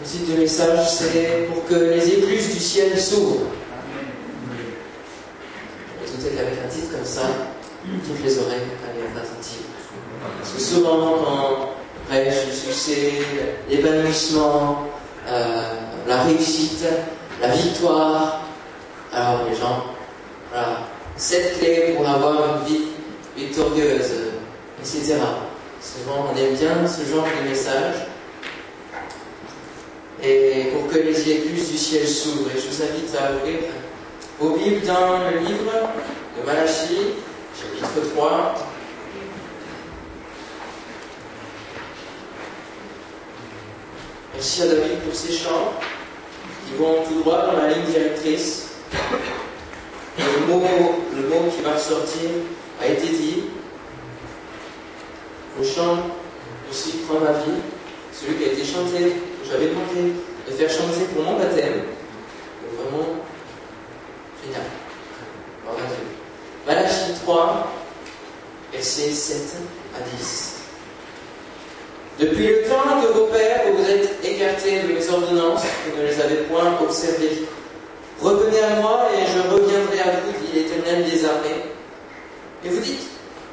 Le titre du message, c'est pour que les écluses du ciel s'ouvrent. Peut-être qu'avec un titre comme ça, toutes les oreilles allaient être attentives. Parce que souvent, quand on prêche le succès, l'épanouissement, euh, la réussite, la victoire, alors les gens, voilà, cette clé pour avoir une vie victorieuse, etc. Souvent, on aime bien ce genre de message. Et pour que les écluses du ciel s'ouvrent, et je vous invite à ouvrir vos Bibles dans le livre de Malachie, chapitre 3. Merci à David pour ces chants qui vont tout droit dans la ligne directrice. Le mot, le mot qui va ressortir a été dit. Au chant aussi prend ma vie, celui qui a été chanté, j'avais demandé de faire chanter pour mon baptême. Vraiment génial. Malachie 3, versets 7 à 10. Depuis le temps que vos pères vous êtes écartés de mes ordonnances, vous ne les avez point observées. Revenez à moi et je reviendrai à vous, dit l'Éternel des armées. Et vous dites,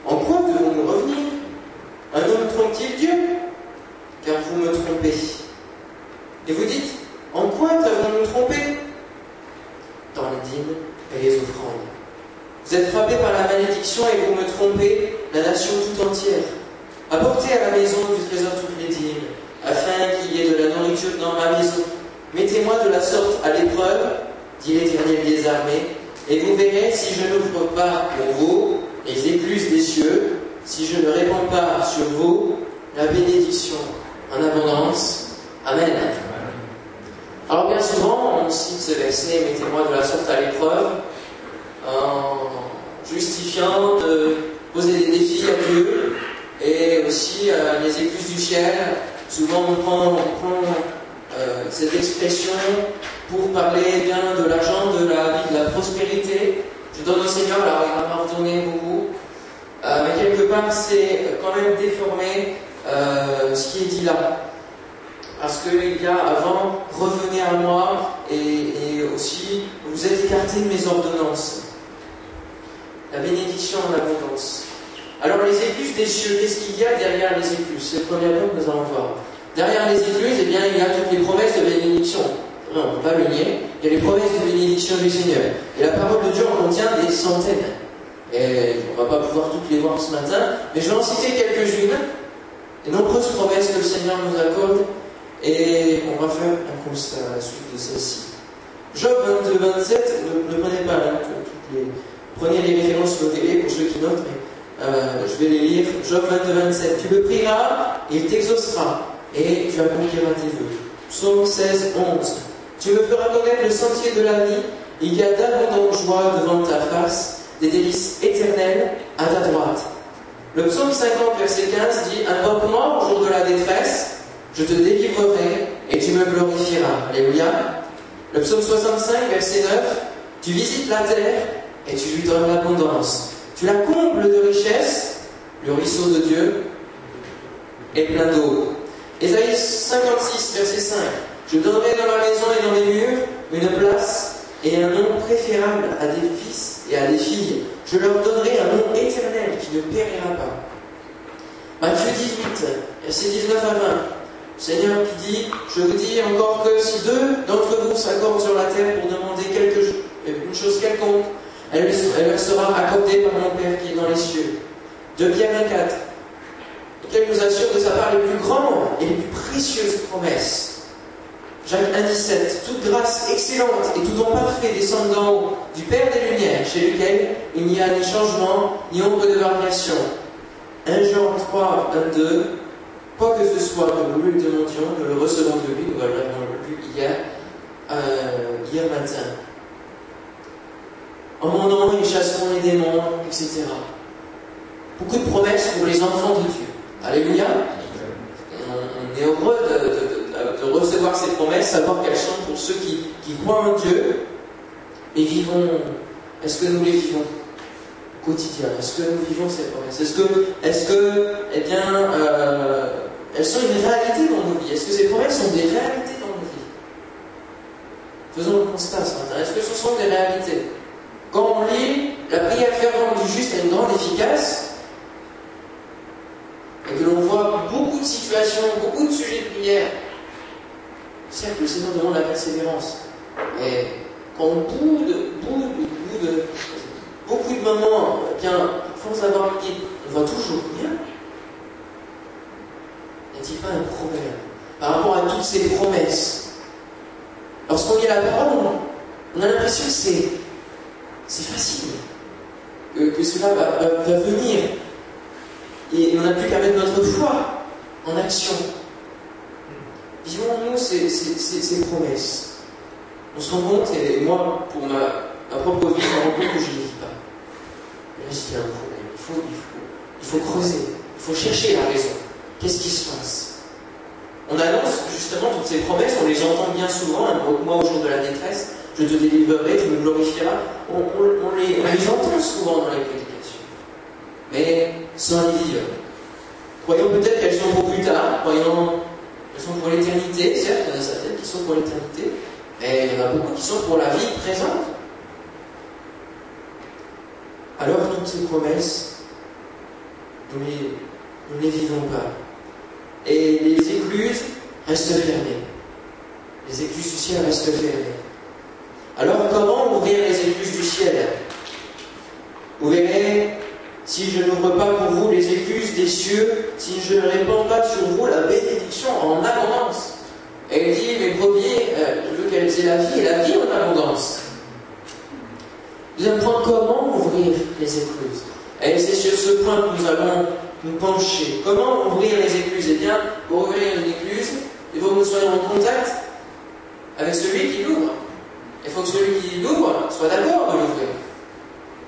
en quoi devons-nous revenir? Un homme trompe-t-il Dieu? Car vous me trompez. Et vous dites, en quoi t'avons-nous trompé Dans les dîmes et les offrandes. Vous êtes frappés par la malédiction et vous me trompez, la nation tout entière. Apportez à la maison du trésor toutes les dîmes, afin qu'il y ait de la nourriture dans ma maison. Mettez-moi de la sorte à l'épreuve, dit l'Éternel des armées, et vous verrez si je n'ouvre pas pour vous les écluses des cieux, si je ne répands pas sur vous la bénédiction en abondance. Amen. Alors bien souvent, on cite ce verset, mettez-moi de la sorte à l'épreuve, en justifiant de poser des défis à Dieu et aussi euh, les écluses du ciel. Souvent, on prend, euh, cette expression pour parler bien de l'argent, de la vie, de la prospérité. Je donne au Seigneur, alors il m'en redonner beaucoup. Euh, mais quelque part, c'est quand même déformé ce qui est dit là. Parce qu'il y a avant, revenez à moi, et, aussi, vous êtes écartés de mes ordonnances. La bénédiction en abondance. Alors les écluses des cieux, qu'est-ce qu'il y a derrière les écluses? C'est le premier point que nous allons voir. Derrière les écluses, eh bien, il y a toutes les promesses de bénédiction. Non, on ne peut pas le nier. Il y a les promesses de bénédiction du Seigneur. Et la parole de Dieu en contient des centaines. Et on ne va pas pouvoir toutes les voir ce matin, mais je vais en citer quelques-unes. Les nombreuses promesses que le Seigneur nous accorde. Et on va faire un constat à la suite de celle-ci. Job 22, 27, ne, ne prenez pas hein, toutes les, prenez les références notées pour ceux qui notent, mais euh, je vais les lire. Job 22, 27. Tu le prieras, il t'exaucera, et tu accompliras tes vœux. Psaume 16, 11. Tu me feras connaître le sentier de la vie, il y a d'abondantes joies devant ta face, des délices éternelles à ta droite. Le psaume 50, verset 15 dit Invoque-moi au jour de la détresse, je te délivrerai et tu me glorifieras. Alléluia. Le psaume 65, verset 9 Tu visites la terre et tu lui donnes l'abondance. Tu la combles de richesses, le ruisseau de Dieu est plein d'eau. Ésaïe 56, verset 5 Je donnerai dans ma maison et dans les murs une place et un nom préférable à des fils et à des filles. Je leur donnerai un nom éternel qui ne périra pas. Matthieu 18, verset 19 à 20. Seigneur qui dit, je vous dis encore que si deux d'entre vous s'accordent sur la terre pour demander quelque, une chose quelconque, elle, leur sera accordée par mon Père qui est dans les cieux. De Pierre 24, lequel nous assure de sa part les plus grandes et les plus précieuses promesses. Jacques 1, 17, toute grâce excellente et tout don parfait descend d'en haut du Père des Lumières, chez lequel il n'y a ni changement, ni ombre de variation. 1 Jean 3, 22, quoi que ce soit que nous lui demandions, nous le recevons de lui, nous l'avons lu hier, euh, hier matin. En mon nom, ils chasseront les démons, etc. Beaucoup de promesses pour les enfants de Dieu. Alléluia. On, est heureux de, recevoir ces promesses, savoir qu'elles sont pour ceux qui, croient en Dieu et vivons. Est-ce que nous les vivons au quotidien? Est-ce que nous vivons ces promesses? Est-ce que, est-ce que, eh bien, euh, elles sont une réalité dans nos vies? Est-ce que ces promesses sont des réalités dans nos vies? Faisons le constat ce matin. Est-ce que ce sont des réalités? Quand on lit la prière fervente du juste a une grande efficace, et que l'on voit beaucoup de situations, beaucoup de sujets de prière, certes, le Seigneur demande la persévérance. Et quand on boude, beaucoup de moments, bien, force d'avoir dit, on voit toujours bien. N'y a-t-il pas un problème par rapport à toutes ces promesses? Lorsqu'on lit la parole, on a l'impression que c'est, c'est facile, que, cela va venir. Et on n'a plus qu'à mettre notre foi en action. Vivons-nous ces, ces, promesses. On se rend compte, et moi, pour ma, propre vie, je me rends compte que je ne vis pas. là, il y a un problème. Il faut, creuser, il faut chercher la raison. Qu'est-ce qui se passe? On annonce justement toutes ces promesses, on les entend bien souvent. Moi, au jour de la détresse, je te délivrerai, tu me glorifieras. On, les, on les entend souvent dans les prédications. Mais sans les vivre. Croyons peut-être qu'elles sont pour plus tard, croyons qu'elles sont pour l'éternité, certes, il y en a certaines qui sont pour l'éternité, mais il y en a beaucoup qui sont pour la vie présente. Alors toutes ces promesses, nous ne les vivons pas. Et les écluses restent fermées. Les écluses du ciel restent fermées. Alors comment ouvrir les écluses du ciel? Vous verrez si je n'ouvre pas pour vous les écluses des cieux, si je ne répands pas sur vous la bénédiction en abondance. Elle dit, mes premiers, euh, je veux qu'elles aient la vie et la vie en abondance. Deuxième point, comment ouvrir les écluses? Et c'est sur ce point que nous allons nous pencher. Comment ouvrir les écluses? Eh bien, pour ouvrir une écluse, il faut que nous soyons en contact avec celui qui l'ouvre. Il faut que celui qui l'ouvre soit d'accord de l'ouvrir.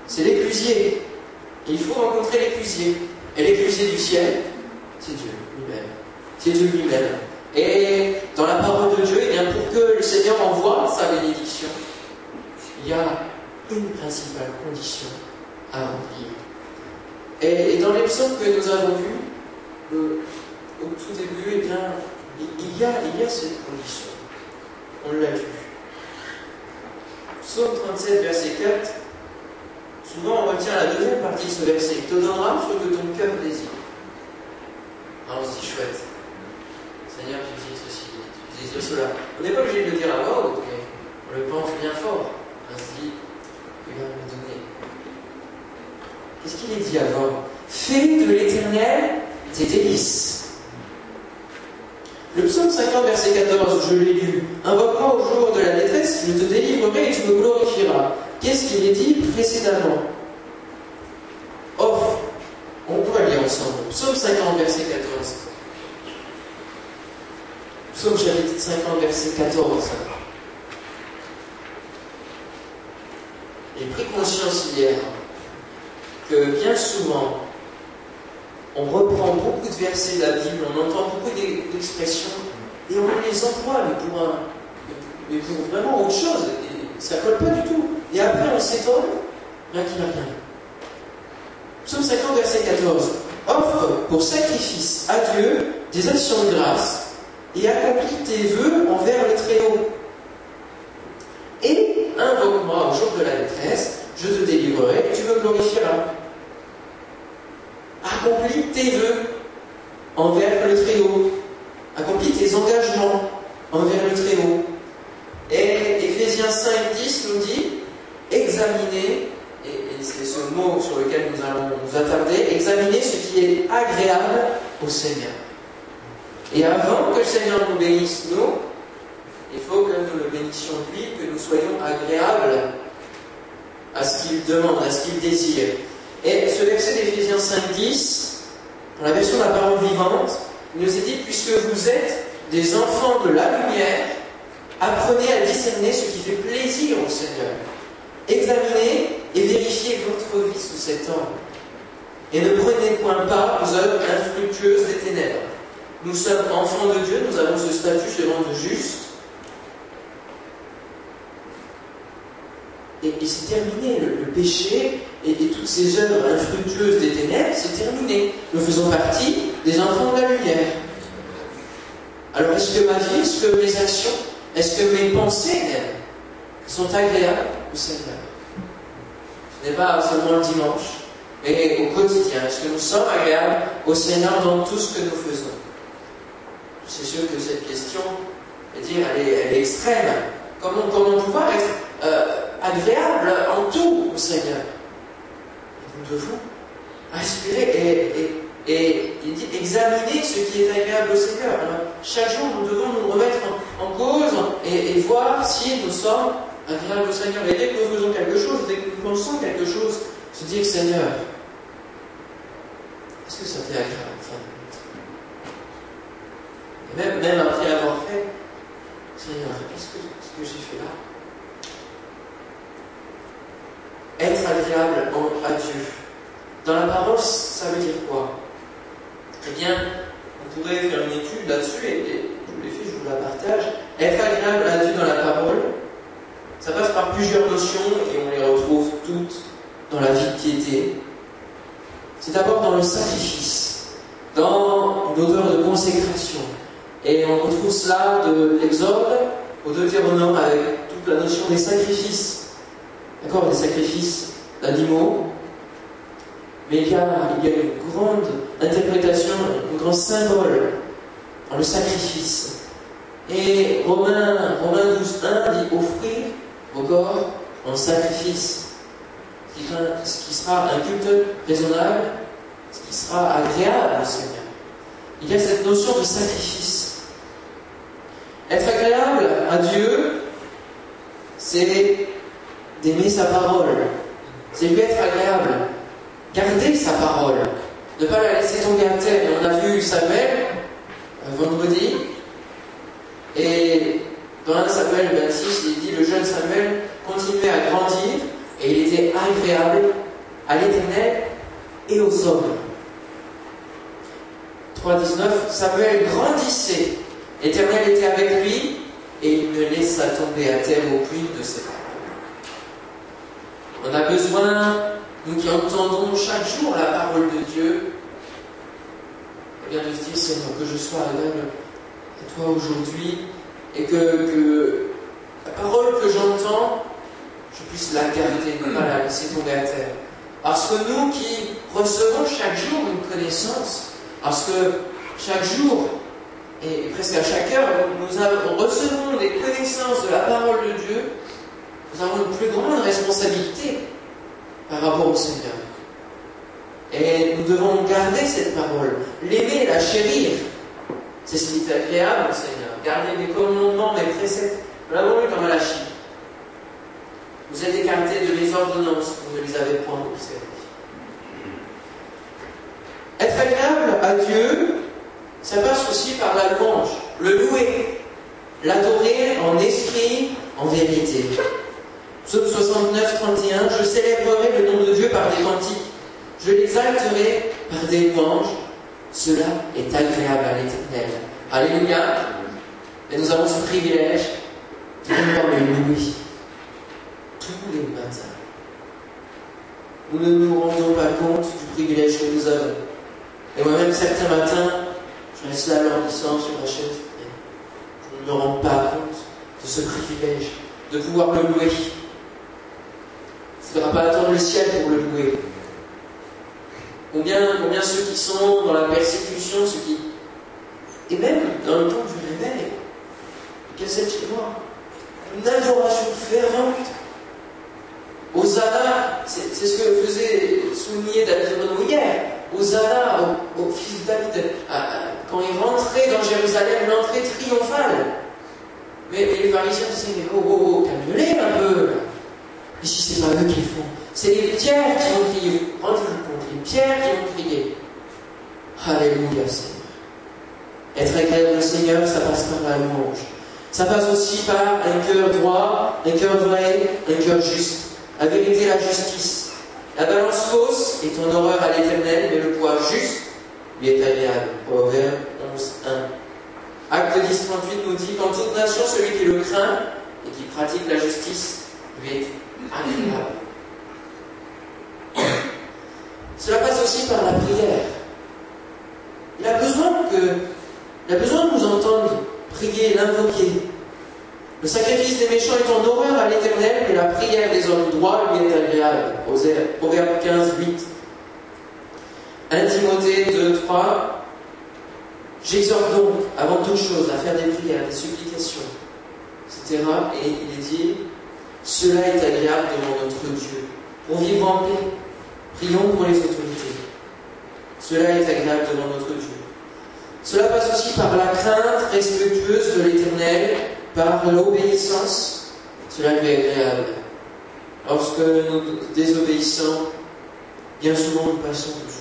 C'est l'éclusier. Il faut rencontrer l'éclusier. Et l'éclusier du ciel, c'est Dieu lui-même. C'est Dieu lui-même. Et dans la parole de Dieu, eh bien, pour que le Seigneur envoie sa bénédiction, il y a une principale condition à remplir. Et, dans les que nous avons vus, euh, au tout début, eh bien, il y a cette condition. On l'a vu. Psaume 37, verset 4. Souvent, on retient la deuxième partie de ce verset. Il te donnera ce que ton cœur désire. Alors, on se dit chouette. Seigneur, tu dis ceci, tu dis cela. On n'est pas obligé de le dire à voix mais on le pense bien fort. On se dit, il va me donner. Qu'est-ce qu'il est dit avant? Fais de l'éternel tes délices. Le psaume 50, verset 14, je l'ai lu. Invoque-moi au jour de la détresse, je te délivrerai et tu me glorifieras. Qu'est-ce qu'il est dit précédemment? Offre. On peut lire ensemble. Psaume 50, verset 14. Psaume chapitre 50, verset 14. J'ai pris conscience hier que bien souvent, on reprend beaucoup de versets de la Bible, on entend beaucoup d'expressions, et on les emploie, mais pour, un, mais pour vraiment autre chose. Et ça colle pas du tout. Et après, on s'étonne, rien qui n'a rien. Psaume 50, verset 14. Offre pour sacrifice à Dieu des actions de grâce et accomplis tes vœux envers le Très-Haut. Et invoque-moi au jour de la détresse, je te délivrerai tu me glorifieras. Accomplis tes vœux envers le Très-Haut. Accomplis tes engagements envers le Très-Haut. Et Ephésiens 5, 10 nous dit examiner, et, c'est ce mot sur lequel nous allons nous attarder, examiner ce qui est agréable au Seigneur. Et avant que le Seigneur nous bénisse, nous, il faut que nous le bénissions lui, que nous soyons agréables à ce qu'il demande, à ce qu'il désire. Verset d'Éphésiens 5, 10, dans la version de la parole vivante, il nous est dit, puisque vous êtes des enfants de la lumière, apprenez à discerner ce qui fait plaisir au Seigneur. Examinez et vérifiez votre vie sous cet angle. Et ne prenez point part aux œuvres infructueuses des ténèbres. Nous sommes enfants de Dieu, nous avons ce statut devant de juste. Et, c'est terminé, le, péché et, toutes ces œuvres infructueuses des ténèbres, c'est terminé. Nous faisons partie des enfants de la lumière. Alors est-ce que ma vie, est-ce que mes actions, est-ce que mes pensées sont agréables au Seigneur. Ce n'est pas seulement le dimanche, mais au quotidien. Est-ce que nous sommes agréables au Seigneur dans tout ce que nous faisons? C'est sûr que cette question, dire, elle est, elle est extrême. Comment, comment pouvoir être euh, agréable en tout au Seigneur? Nous devons aspirer et et il dit examiner ce qui est agréable au Seigneur. chaque jour, nous devons nous remettre en, cause et, voir si nous sommes agréables au Seigneur. Et dès que nous faisons quelque chose, dès que nous pensons quelque chose, se dire Seigneur, est-ce que ça t'est agréable Et même, après avoir fait, Seigneur, qu'est-ce que, que j'ai fait là Être agréable à Dieu. Dans la parole, ça veut dire quoi? Eh bien, on pourrait faire une étude là-dessus, et, je vous l'ai fait, je vous la partage. Être agréable à Dieu dans la parole, ça passe par plusieurs notions, et on les retrouve toutes dans la vie de piété. C'est d'abord dans le sacrifice, dans une odeur de consécration. Et on retrouve cela de l'Exode au Deutéronome avec toute la notion des sacrifices. D'accord Des sacrifices d'animaux, mais il y, a, une grande interprétation, un grand symbole dans le sacrifice. Et Romains, Romains 12, 1 dit offrir au corps en sacrifice, ce qui sera un culte raisonnable, ce qui sera agréable au Seigneur. Il y a cette notion de sacrifice. Être agréable à Dieu, c'est d'aimer sa parole, c'est lui être agréable garder sa parole, ne pas la laisser tomber à terre. On a vu Samuel euh, vendredi, et dans 1 Samuel 26, il dit le jeune Samuel continuait à grandir et il était agréable à l'éternel et aux hommes. 3.19, Samuel grandissait, l'éternel était avec lui et il ne laissa tomber à terre aucune de ses paroles. On a besoin nous qui entendons chaque jour la parole de Dieu, eh de se dire, Seigneur, que je sois agréable à toi aujourd'hui et que, la parole que j'entends, je puisse la garder, ne pas la laisser tomber à terre. Parce que nous qui recevons chaque jour une connaissance, parce que chaque jour, et presque à chaque heure, nous recevons des connaissances de la parole de Dieu, nous avons une plus grande responsabilité par rapport au Seigneur. Et nous devons garder cette parole, l'aimer, la chérir. C'est ce qui est agréable au Seigneur. Garder mes commandements, mes préceptes. Nous l'avons lu dans Malachie. Vous êtes écartés de mes ordonnances, vous ne les avez point observées. Être agréable à Dieu, ça passe aussi par la louange, le louer, l'adorer en esprit, en vérité. Psaume 69, 31, je célébrerai le nom de Dieu par des cantiques, je l'exalterai par des louanges, cela est agréable à l'éternel. Alléluia. Et nous avons ce privilège de pouvoir le louer tous les matins. Nous ne nous rendons pas compte du privilège que nous avons. Et moi-même, certains matins, je reste là disant sur ma chaise, je ne me rends pas compte de ce privilège de pouvoir le louer. Il ne faudra pas attendre le ciel pour le louer. Combien, combien ceux qui sont dans la persécution, ceux qui. Et même dans le temps du réveil, c'est chez moi Une adoration fervente. Hosanna, c'est ce que faisait souligner David Renaud hier. Hosanna au, au fils David, quand il rentrait dans Jérusalem, l'entrée triomphale. Mais, les pharisiens disaient, oh, oh, oh, calme-les un peu. Et si c'est pas eux qui font, c'est les pierres qui ont crié. Rendez-vous compte, les pierres qui ont crié. Alléluia, Seigneur. Être agréable au Seigneur, ça passe par la louange. Ça passe aussi par un cœur droit, un cœur vrai, un cœur juste. La vérité, la justice. La balance fausse est en horreur à l'éternel, mais le poids juste lui est agréable. Proverbe 11, 1. Acte 10, 38 nous dit qu'en toute nation, celui qui le craint et qui pratique la justice lui est cela passe aussi par la prière. Il a besoin que, il a besoin de nous entendre prier, l'invoquer. Le sacrifice des méchants est en horreur à l'éternel, mais la prière des hommes droits lui est agréable. Proverbe 15, 8. 1 Timothée 2, 3. J'exhorte donc, avant toute chose, à faire des prières, des supplications, etc. Et il est dit, cela est agréable devant notre Dieu. Pour vivre en paix, prions pour les autorités. Cela est agréable devant notre Dieu. Cela passe aussi par la crainte respectueuse de l'Éternel, par l'obéissance. Cela lui est agréable. Lorsque nous désobéissons, bien souvent nous passons dessus.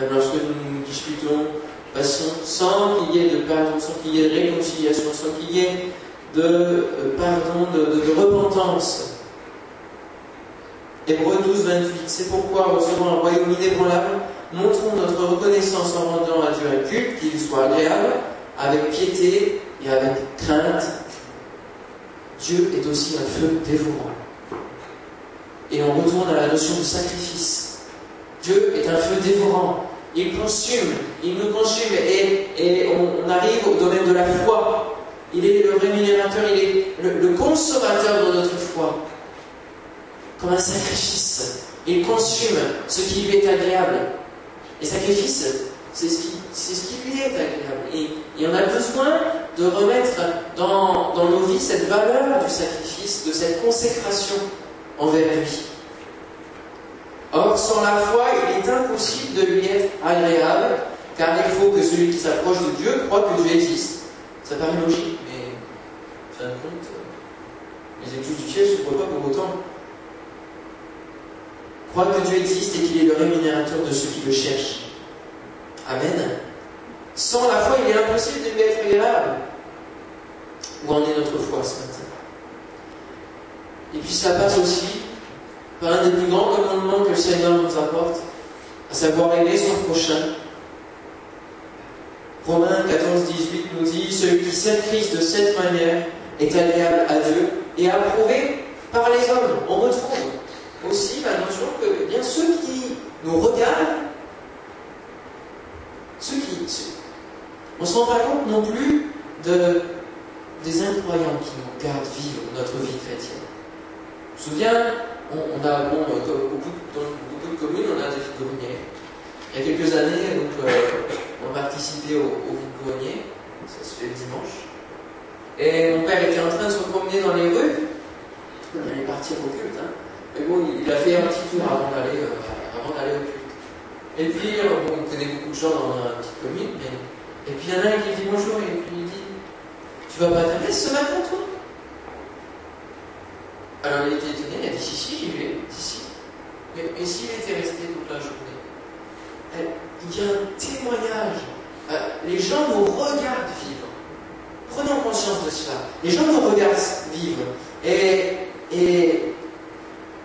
Même lorsque nous nous disputons, passons sans qu'il y ait de pardon, sans qu'il y ait de réconciliation, sans qu'il y ait de euh, pardon, de, repentance. Hébreu 12, 28. C'est pourquoi, recevant un royaume inébranlable, montrons notre reconnaissance en rendant à Dieu un culte, qu'il soit agréable, avec piété et avec crainte. Dieu est aussi un feu dévorant. Et on retourne à la notion de sacrifice. Dieu est un feu dévorant. Il consume, il nous consume et, et on, arrive au domaine de la foi. Il est le rémunérateur, il est le, consommateur de notre foi. Comme un sacrifice. Il consume ce qui lui est agréable. Et sacrifice, c'est ce, qui, lui est agréable. Et, on a besoin de remettre dans, dans nos vies cette valeur du sacrifice, de cette consécration envers lui. Or, sans la foi, il est impossible de lui être agréable, car il faut que celui qui s'approche de Dieu croit que Dieu existe. Ça paraît logique, les éclus du ciel ne s'ouvrent pas pour autant. Croit que Dieu existe et qu'il est le rémunérateur de ceux qui le cherchent. Amen. Sans la foi, il est impossible de lui être agréable. Où en est notre foi ce matin? Et puis ça passe aussi par un des plus grands commandements que le Seigneur nous apporte, à savoir aimer son prochain. Romains 14, 18 nous dit Celui qui s'aime Christ de cette manière est agréable à Dieu et approuvé par les hommes. On retrouve aussi la notion que eh bien, ceux qui nous regardent, ceux qui. on ne se rend pas compte non plus de, des incroyants qui nous gardent vivre notre vie chrétienne. Je me souviens, on, a, bon, euh, beaucoup, dans beaucoup de communes, on a des vides Il y a quelques années, donc, euh, on participait au, au vide ça se fait le dimanche. Et mon père était en train de se promener dans les rues, on allait partir au culte, hein. mais bon, il a fait un petit tour avant d'aller euh, au culte. Et puis, bon, on connaît beaucoup de gens dans la petite commune, mais... et puis il y en a un qui dit bonjour, et puis il dit Tu vas pas t'appeler ce matin, toi? Alors il était étonné, il a dit si, si, j'y vais, si, si. Mais, s'il était resté toute la journée Il y a un témoignage. Euh, les gens nous regardent vivre. Prenons conscience de cela. Les gens nous regardent vivre. Et, et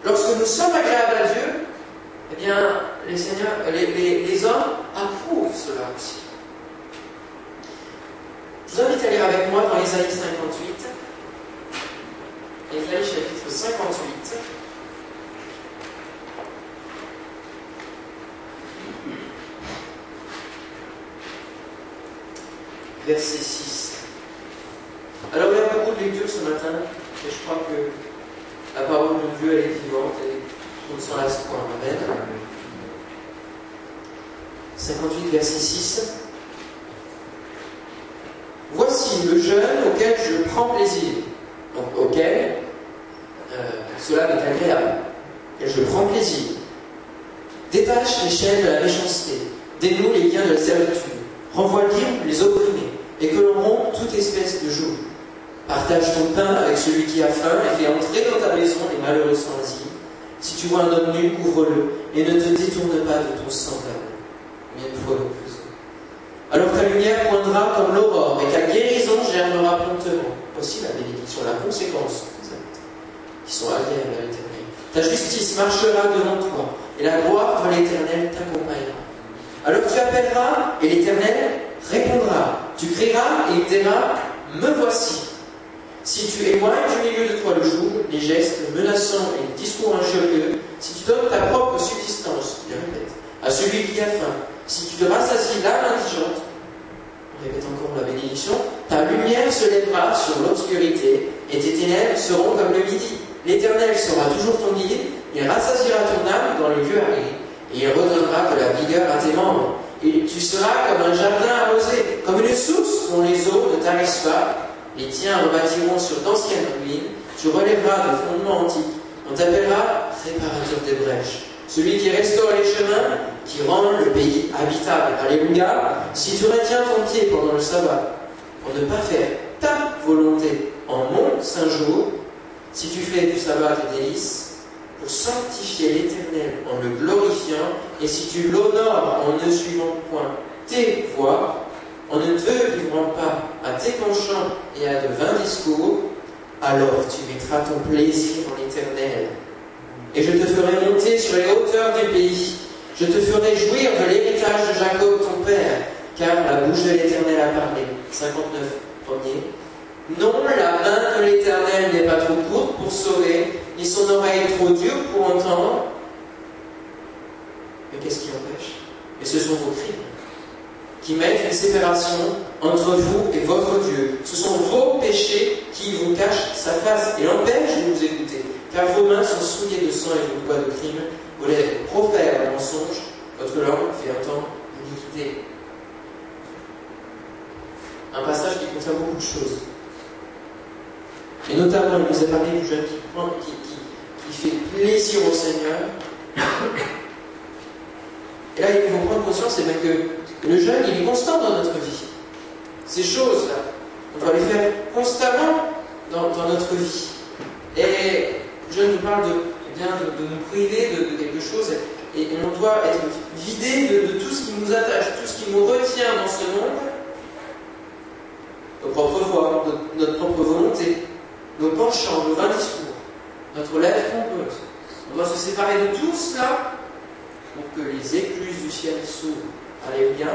lorsque nous sommes agréables à Dieu, eh bien, les, seigneurs, les, les, hommes approuvent cela aussi. Je vous invite à lire avec moi dans Isaïe 58. Ésaïe chapitre 58. Verset 6. Ce matin, et je crois que la parole de Dieu elle est vivante et on ne s'en lasse point. Amen. 58, verset 6. Voici le jeune auquel je prends plaisir donc auquel euh, cela m'est agréable, et je prends plaisir. Détache les chaînes de la méchanceté, dénoue les liens de la servitude, renvoie libre les opprimés, et que l'on rompt toute espèce de joug. Partage ton pain avec celui qui a faim et fais entrer dans ta maison les malheureux sans asile. Si tu vois un homme nu, couvre-le et ne te détourne pas de ton semblable. De fois le plus Alors ta lumière poindra comme l'aurore et ta guérison germera promptement. Voici la bénédiction, la conséquence qui sont agréables à l'éternel. Ta justice marchera devant toi, et la gloire de l'éternel t'accompagnera. Alors tu appelleras, et l'éternel répondra. Tu crieras, et il dira Me voici. Si tu éloignes du milieu de toi le jour, les gestes menaçants et les discours injurieux, si tu donnes ta propre subsistance, je répète, à celui qui a faim, si tu te rassasies l'âme indigente, répète encore la bénédiction, ta lumière se lèvera sur l'obscurité, et tes ténèbres seront comme le midi. L'Éternel sera toujours ton guide, il rassasiera ton âme dans le lieu aride, et il redonnera de la vigueur à tes membres. Et tu seras comme un jardin arrosé, comme une source dont les eaux ne tarissent pas. Les tiens rebâtiront sur d'anciennes ruines, tu relèveras de fondements antiques. On t'appellera réparateur des brèches. Celui qui restaure les chemins, qui rend le pays habitable. Alléluia. Si tu retiens ton pied pendant le sabbat, pour ne pas faire ta volonté en mon saint jour, si tu fais du sabbat tes délices, pour sanctifier l'Éternel en le glorifiant, et si tu l'honores en ne suivant point tes voies, en ne te livrant pas à tes penchants et à de vains discours, alors tu mettras ton plaisir en l'Éternel. Et je te ferai monter sur les hauteurs du pays. Je te ferai jouir de l'héritage de Jacob, ton père, car la bouche de l'Éternel a parlé. 59, premier. Non, la main de l'Éternel n'est pas trop courte pour sauver, ni son oreille trop dure pour entendre. Mais qu'est-ce qui empêche? Mais ce sont vos crimes qui mettent une séparation entre vous et votre Dieu. Ce sont vos péchés qui vous cachent sa face et l'empêchent de vous écouter. Car vos mains sont souillées de sang et de bois de crime, vos lèvres profèrent le mensonge, votre langue fait entendre l'iniquité. Un passage qui contient beaucoup de choses. Et notamment, il nous a parlé du jeune qui, qui, fait plaisir au Seigneur. Et là, il faut prendre conscience eh que le jeûne, il est constant dans notre vie. Ces choses-là, on doit les faire constamment dans, notre vie. Et je nous parle de, eh bien, de, nous priver de, quelque chose et, on doit être vidé de, tout ce qui nous attache, tout ce qui nous retient dans ce monde, nos propres voix, notre, notre propre volonté, nos penchants, nos vains discours, notre lèvre trompeuse. On doit se séparer de tout cela pour que les écluses du ciel s'ouvrent. Alléluia.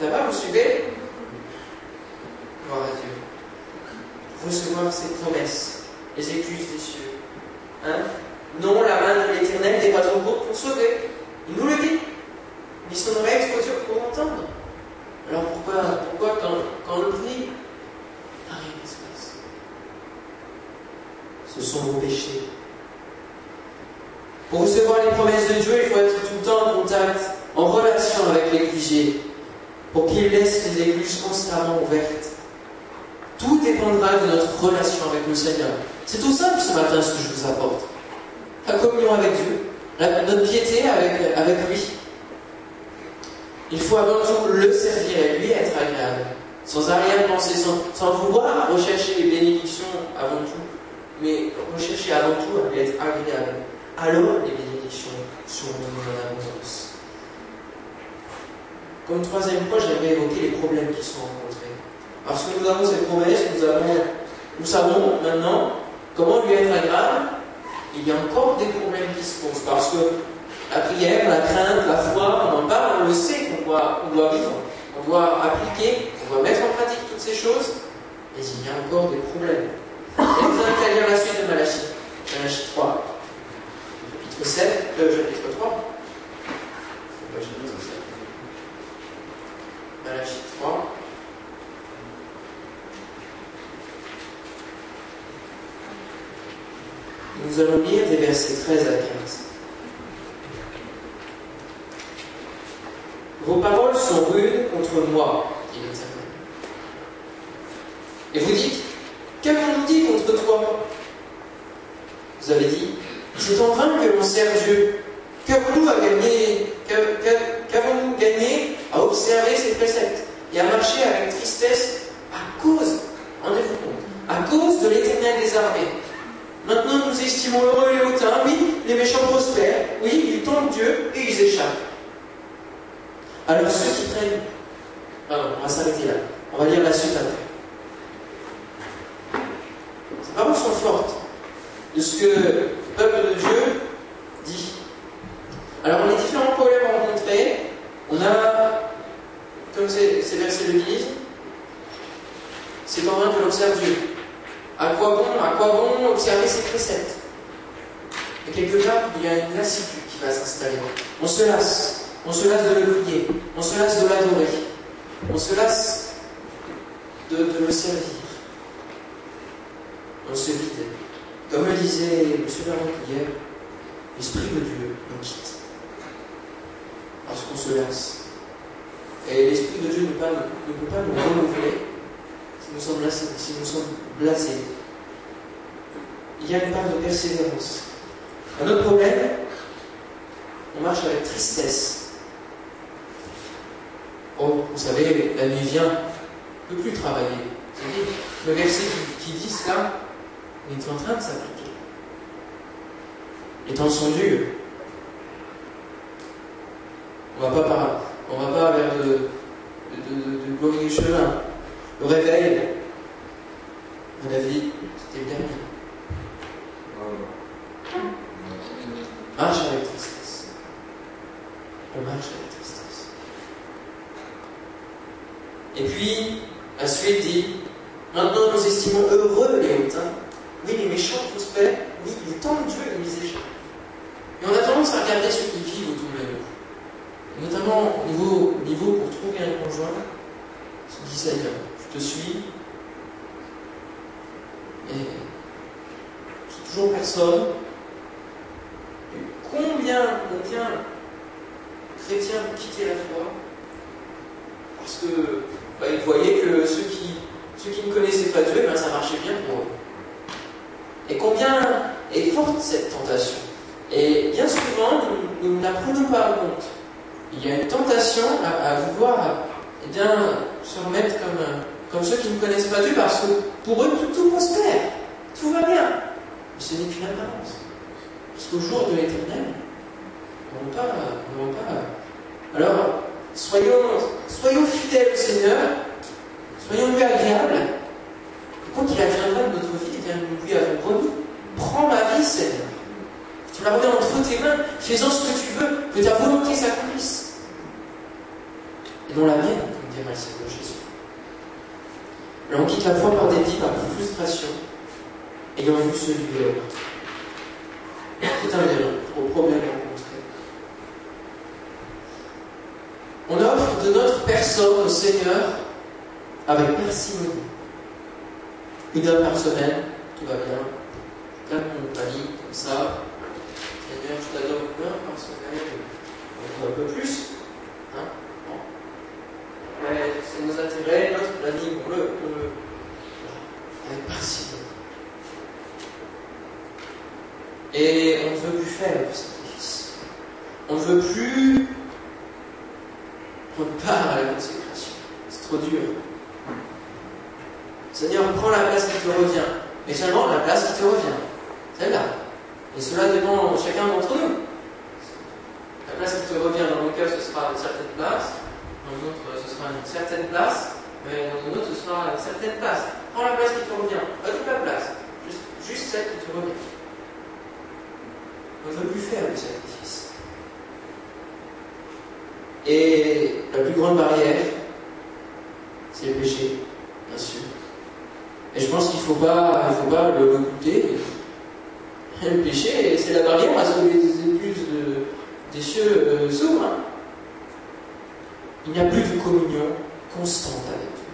Ça va, vous suivez Gloire à Dieu. Recevoir ses promesses, les écluses des cieux. Hein non, la main de l'Éternel n'est pas trop courte pour sauver. Il nous le dit. Ni son oreille trop dure pour entendre. Alors pourquoi, pourquoi quand, quand on prie, rien ne se passe Ce sont vos péchés. Pour recevoir les promesses de Dieu, il faut être tout le temps en contact, en relation avec l'éclusier, pour qu'il laisse les écluses constamment ouvertes. Tout dépendra de notre relation avec le Seigneur. C'est tout simple ce matin ce que je vous apporte. La communion avec Dieu, notre piété avec, avec lui. Il faut avant tout le servir et lui être agréable, sans arrière-pensée, sans, sans, vouloir rechercher les bénédictions avant tout, mais rechercher avant tout à lui être agréable. Alors les bénédictions seront en abondance. Comme troisième point, j'aimerais évoquer les problèmes qui sont rencontrés. Parce que nous avons ces promesses, nous, avons, nous savons maintenant comment lui être agréable. Il y a encore des problèmes qui se posent. Parce que la prière, la crainte, la foi, on en parle, on le sait qu'on doit, on doit vivre, on doit appliquer, on doit mettre en pratique toutes ces choses, mais il y a encore des problèmes. Et vous invite lire la suite de Malachie, Malachie 3, chapitre 7, euh, chapitre 3. Malachie 3. Nous allons lire des versets 13 à 15. Vos paroles sont rudes contre moi, dit l'Éternel. Et vous dites, qu'avons-nous dit contre toi? Vous avez dit, c'est en vain que l'on sert Dieu. Qu'avons-nous à gagner? Qu'avons-nous gagné à observer ses préceptes et à marcher avec tristesse à cause, rendez-vous compte, à cause de l'éternel des armées? Maintenant, nous estimons heureux les hautains. Oui, les méchants prospèrent. Oui, ils tombent Dieu et ils échappent. Alors ceux qui prennent... Pardon, on va s'arrêter là. On va lire la suite après. Ces paroles sont fortes de ce que le peuple de Dieu dit. Alors a différents problèmes à rencontrer. On a, comme ces versets le disent, c'est quand même que l'on observe Dieu. Quoi bon, observer ses préceptes Et quelque part, il y a une lassitude qui va s'installer. On se lasse. On se lasse de le prier. On se lasse de l'adorer. On se lasse de, le servir. On se vide. Comme le disait M. Laurent hier, l'Esprit de Dieu nous quitte. Parce qu'on se lasse. Et l'Esprit de Dieu ne peut, pas, nous renouveler si nous sommes blasés. Il y a une part de persévérance. Un autre problème, on marche avec tristesse. Oh, vous savez, la nuit vient, ne plus travailler. Le verset qui, dit cela est en train de s'appliquer. Les temps sont. On va pas on va pas vers de, de, de, glorieux chemins. Le réveil, à mon avis, c'était le dernier. Marche avec tristesse. On marche avec tristesse. Et puis, la suite dit Maintenant nous estimons heureux les hautains. Oui, les méchants prospèrent. Oui, ils tentent Dieu et ils échappent. Mais on a tendance à regarder ceux qui vivent autour de nous. Notamment au niveau, niveau pour trouver un conjoint. Se dit Seigneur, je te suis. Et j'ai toujours personne. Combien, combien chrétiens ont quitté la foi parce que bah, ils voyaient que ceux qui, ceux qui ne connaissaient pas Dieu, ben, ça marchait bien pour eux. Et combien est forte cette tentation Et bien souvent, nous, ne la prenons pas en compte. Il y a une tentation à, vouloir eh bien, se remettre comme, comme ceux qui ne connaissent pas Dieu parce que pour eux, tout, tout prospère, tout va bien. Mais ce n'est qu'une apparence. Parce qu'au jour de l'éternel, on ne va pas. Alors, soyons, soyons fidèles au Seigneur, soyons lui agréables. Quand il adviendra de notre vie, eh nous lui avons promis. Prends ma vie, Seigneur. Tu la remets entre tes mains, fais-en ce que tu veux, que ta volonté s'accomplisse. Et dans la mienne, comme dirait le Seigneur Jésus. Alors on quitte la foi par dédit, par frustration, ayant vu celui de c'est un lien au problème rencontré. On offre de notre personne au Seigneur avec parcimonie. Une heure par semaine, tout va bien. Calme mon panique, comme ça. Seigneur, je t'adore une heure par semaine. Un peu plus. Ouais, c'est nos intérêts, notre planning, on le, on le. Avec parcimonie. Et on ne veut plus faire le sacrifice. On ne veut plus prendre part à la consécration. C'est trop dur. Seigneur, prends la place qui te revient. Mais seulement la place qui te revient. Celle-là. Et cela dépend de chacun d'entre nous. La place qui te revient, dans mon cas, ce sera une certaine place. Dans un autre, ce sera une certaine place. Mais dans un autre, ce sera une certaine place. Prends la place qui te revient. Toute la place. Juste, juste celle qui te revient. On ne veut plus faire le sacrifice. Et la plus grande barrière, c'est le péché, bien sûr. Et je pense qu'il ne faut pas, faut pas le goûter. Le péché, c'est la barrière à ce que les écluses des cieux euh, s'ouvrent. Hein. Il n'y a plus de communion constante avec Dieu.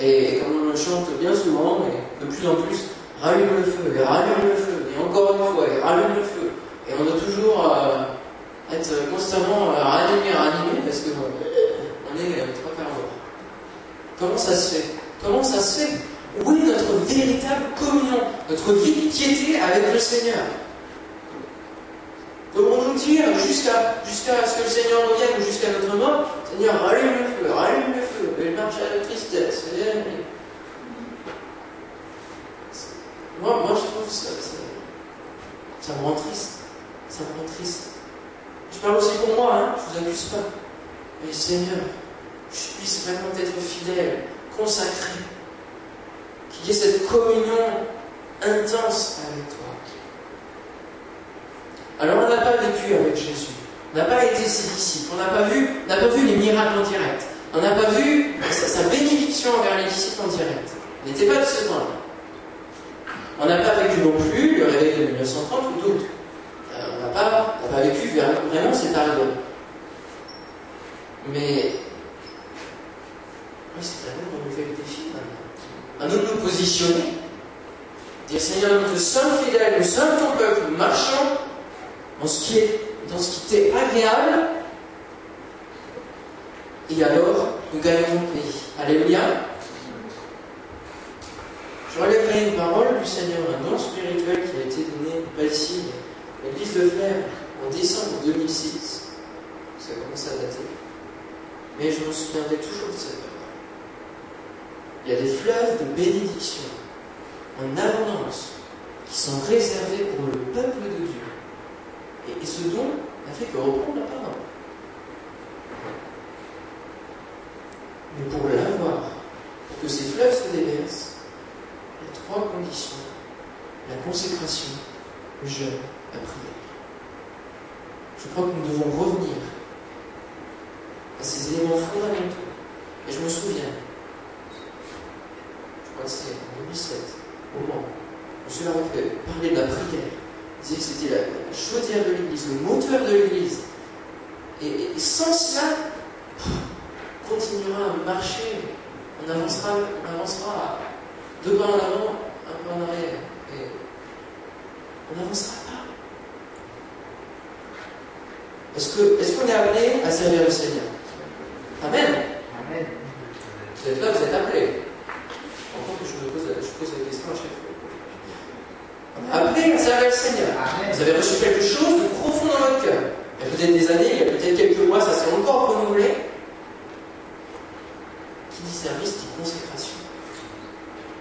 Et comme on le chante bien souvent, et de plus en plus, rallume le feu, et rallume le feu, et encore une fois, et rallume le feu. Et on doit toujours euh, être constamment euh, rallumé, rallumé, parce que on est euh, trois quarts d'heure. Comment ça se fait? Comment ça se fait? Où est notre véritable communion, notre vie piété avec le Seigneur? Devons-nous dire jusqu'à jusqu'à ce que le Seigneur revienne ou jusqu'à notre mort, Seigneur, rallume le feu, rallume le feu, et marche à la tristesse. Moi, moi je trouve ça, ça, me rend triste. Ça me rend triste. Je parle aussi pour moi, hein, je vous accuse pas. Mais Seigneur, je puisse vraiment être fidèle, consacré, qu'il y ait cette communion intense avec toi. Alors on n'a pas vécu avec Jésus, on n'a pas été ses disciples, on n'a pas vu, pas vu les miracles en direct, on n'a pas vu sa, bénédiction envers les disciples en direct. On n'était pas de ce temps-là. On n'a pas vécu non plus le réveil de 1930 ou d'autres. Euh, on n'a pas, pas vécu vraiment cet ardent. Mais oui, c'est qu'on nous fait le défi maintenant. À nous de nous positionner. Dire Seigneur, nous te sommes fidèles, nous sommes ton peuple, nous marchons dans ce qui est, dans ce qui agréable. Et alors, nous gagnons le pays. Alléluia. Je relèverai une parole du Seigneur, un don spirituel qui a été donné, pas ici, l'église de Frères, en décembre 2006. Ça commence à dater. Mais je me souviendrai toujours de cette parole. Il y a des fleuves de bénédiction en abondance qui sont réservés pour le peuple de Dieu. Et, ce don n'a fait que reprendre la parole. Mais pour l'avoir, pour que ces fleuves se déversent, il y a trois conditions. La consécration, le jeûne, la prière. Je crois que nous devons revenir à ces éléments fondamentaux. Et je me souviens, c'était en 2007, au moment où M. fait parler de la prière. C'était la, chaudière de l'Église, le moteur de l'Église. Et, sans cela, on continuera à marcher, on avancera, on avancera deux pas en avant, un pas en arrière. Et on n'avancera pas. Est-ce qu'on est, est appelé à servir le Seigneur? Amen. Amen. Vous êtes là, vous êtes appelés je, me pose, je pose la question à chaque fois. Appelez à servir le Seigneur. Vous avez reçu quelque chose de profond dans votre cœur. Il y a peut-être des années, il y a peut-être quelques mois, ça s'est encore renouvelé. Qui dit service dit consécration.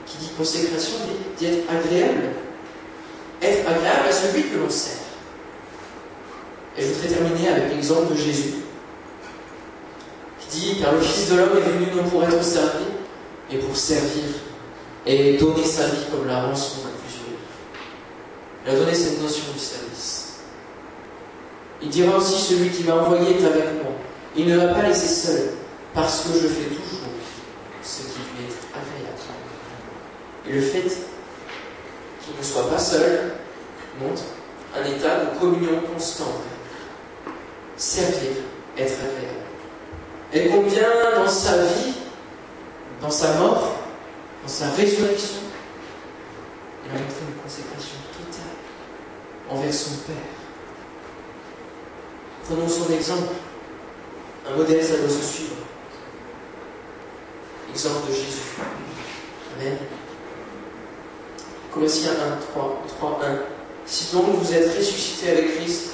Qui dit consécration dit, dit être agréable. Être agréable à celui que l'on sert. Et je voudrais terminer avec l'exemple de Jésus, qui dit Car le Fils de l'homme est venu non pour être servi, mais pour servir et donner sa vie comme la rançon. Il a donné cette notion du service. Il dira aussi celui qui m'a envoyé est avec moi. Il ne m'a pas laissé seul, parce que je fais toujours ce qui lui est agréable. Et le fait qu'il ne soit pas seul montre un état de communion constante. Servir, être agréable. Et combien dans sa vie, dans sa mort, dans sa résurrection, il a montré une consécration envers son Père. Prenons son exemple. Un modèle, ça doit se suivre. Exemple de Jésus. Amen. Colossiens 1, 3, 3, 1. Si donc vous êtes ressuscité avec Christ,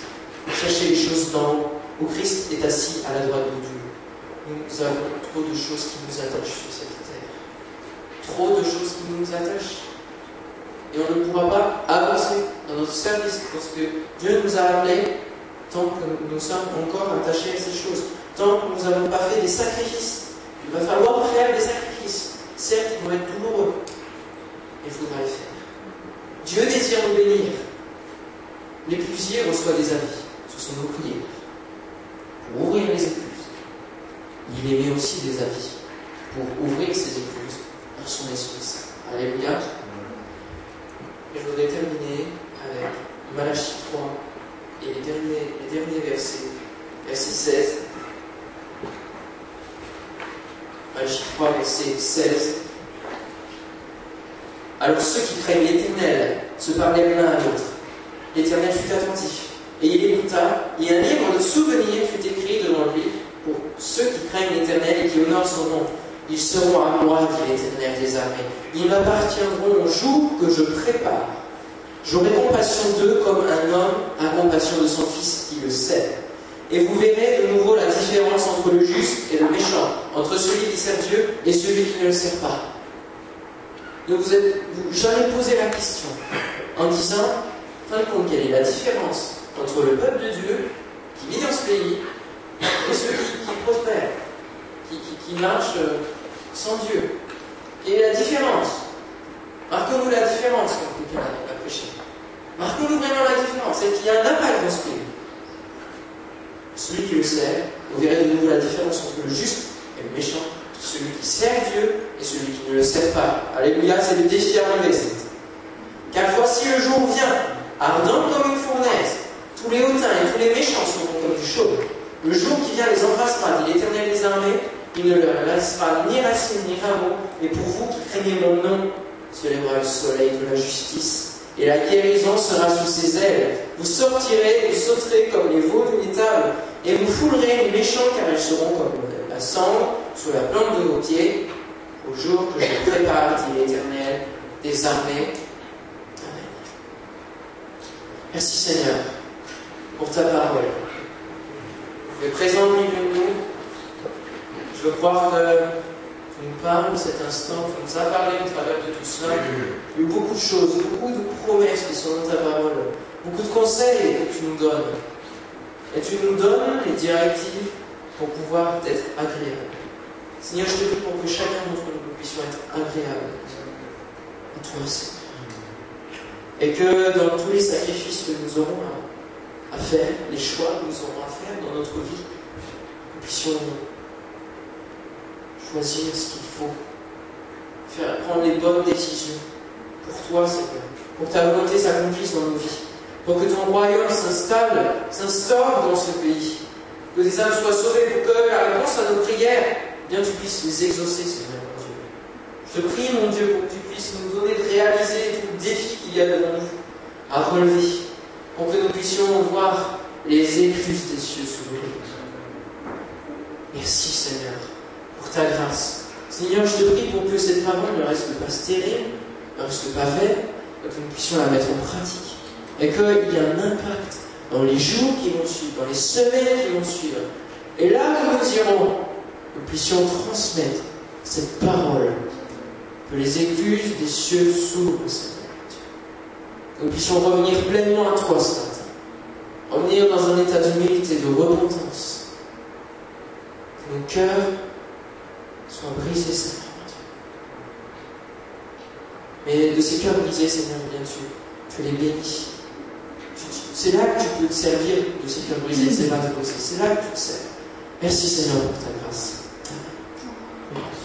cherchez les choses d'en où Christ est assis à la droite de Dieu. Nous avons trop de choses qui nous attachent sur cette trop de choses qui nous attachent. Et on ne pourra pas avancer dans notre service parce que Dieu nous a appelés tant que nous sommes encore attachés à ces choses, tant que nous n'avons pas fait des sacrifices. Il va falloir faire des sacrifices. Certes, ils vont être douloureux, mais il faudra les faire. Dieu désire nous bénir. L'éclusier reçoit des avis. Ce sont nos prières. Pour ouvrir les écluses. Il émet aussi des avis pour ouvrir ces écluses son esprit. Alléluia. Je voudrais terminer avec Malachie 3 et les derniers, les derniers versets. Verset 16. Malachie 3, verset 16. Alors ceux qui craignent l'Éternel se parlaient l'un à l'autre. L'Éternel fut attentif, et il écouta, et un livre de souvenirs fut écrit devant lui pour ceux qui craignent l'Éternel et qui honorent son nom. Ils seront à moi, dit l'Éternel des armées. Ils m'appartiendront au jour que je prépare. J'aurai compassion d'eux comme un homme a compassion de son fils qui le sait. Et vous verrez de nouveau la différence entre le juste et le méchant, entre celui qui sert Dieu et celui qui ne le sert pas. Donc vous êtes, jamais posé la question en disant, fin de compte, quelle est la différence entre le peuple de Dieu qui vit dans ce pays et ceux qui, prospèrent, qui, qui, marchent euh, sans Dieu. Et la différence. Marquons-nous la différence quand quelqu'un a prêché. Marquons-nous vraiment la différence. C'est qu'il y a un impact dans ce. Celui qui le sert, vous verrez de nouveau la différence entre le juste et le méchant. Celui qui sert Dieu et celui qui ne le sert pas. Alléluia, c'est le défi à relever. Car voici le jour vient, ardent comme une fournaise. Tous les hautains et tous les méchants seront comme du chaume. Le jour qui vient les embrassera, dit l'Éternel des armées. Il ne leur laissera ni racine ni rameau. Et pour vous qui craignez mon nom, se lèvera le soleil de la justice. Et la guérison sera sous ses ailes. Vous sortirez, vous sauterez comme les veaux d'une étable, et vous foulerez les méchants, car ils seront comme la cendre sous la plante de vos pieds, au jour que je prépare, dit l'Éternel des armées. Amen. Merci Seigneur pour ta parole. Es présent milieu de nous. Je veux croire que tu nous parles cet instant, tu nous as parlé au travers de tout cela. Il y a eu beaucoup de choses, beaucoup de promesses qui sont dans ta parole, beaucoup de conseils que tu nous donnes. Et tu nous donnes les directives pour pouvoir être agréable. Seigneur, je te prie pour que chacun d'entre nous puissions être agréable à toi, Seigneur. Et que dans tous les sacrifices que nous aurons à faire, les choix que nous aurons à faire dans notre vie, nous puissions choisir ce qu'il faut, faire prendre les bonnes décisions. Pour toi, Seigneur, pour que ta volonté s'accomplisse dans nos vies, pour que ton royaume s'installe, s'instaure dans ce pays, que des âmes soient sauvées, pour que la réponse à nos prières, bien tu puisses les exaucer, Seigneur. Je te prie, mon Dieu, pour que tu puisses nous donner de réaliser tout le défi qu'il y a devant nous à relever, pour que nous puissions voir les écluses des cieux s'ouvrir. Merci, Seigneur ta grâce. Seigneur, je te prie pour que cette parole ne reste pas stérile, ne reste pas vaine, que nous puissions la mettre en pratique. Et qu'il y ait un impact dans les jours qui vont suivre, dans les semaines qui vont suivre. Et là où nous irons, nous puissions transmettre cette parole, que les écluses des cieux s'ouvrent, Seigneur. Nous puissions revenir pleinement à toi ce matin. Revenir dans un état d'humilité, de repentance. Que nos cœurs soient brisés, Seigneur. Mais de ces cœurs brisés, Seigneur, bien tu, tu les bénis. C'est là que tu peux te servir de ces cœurs brisés, c'est là que C'est là que tu te sers. Merci Seigneur pour ta grâce. Amen.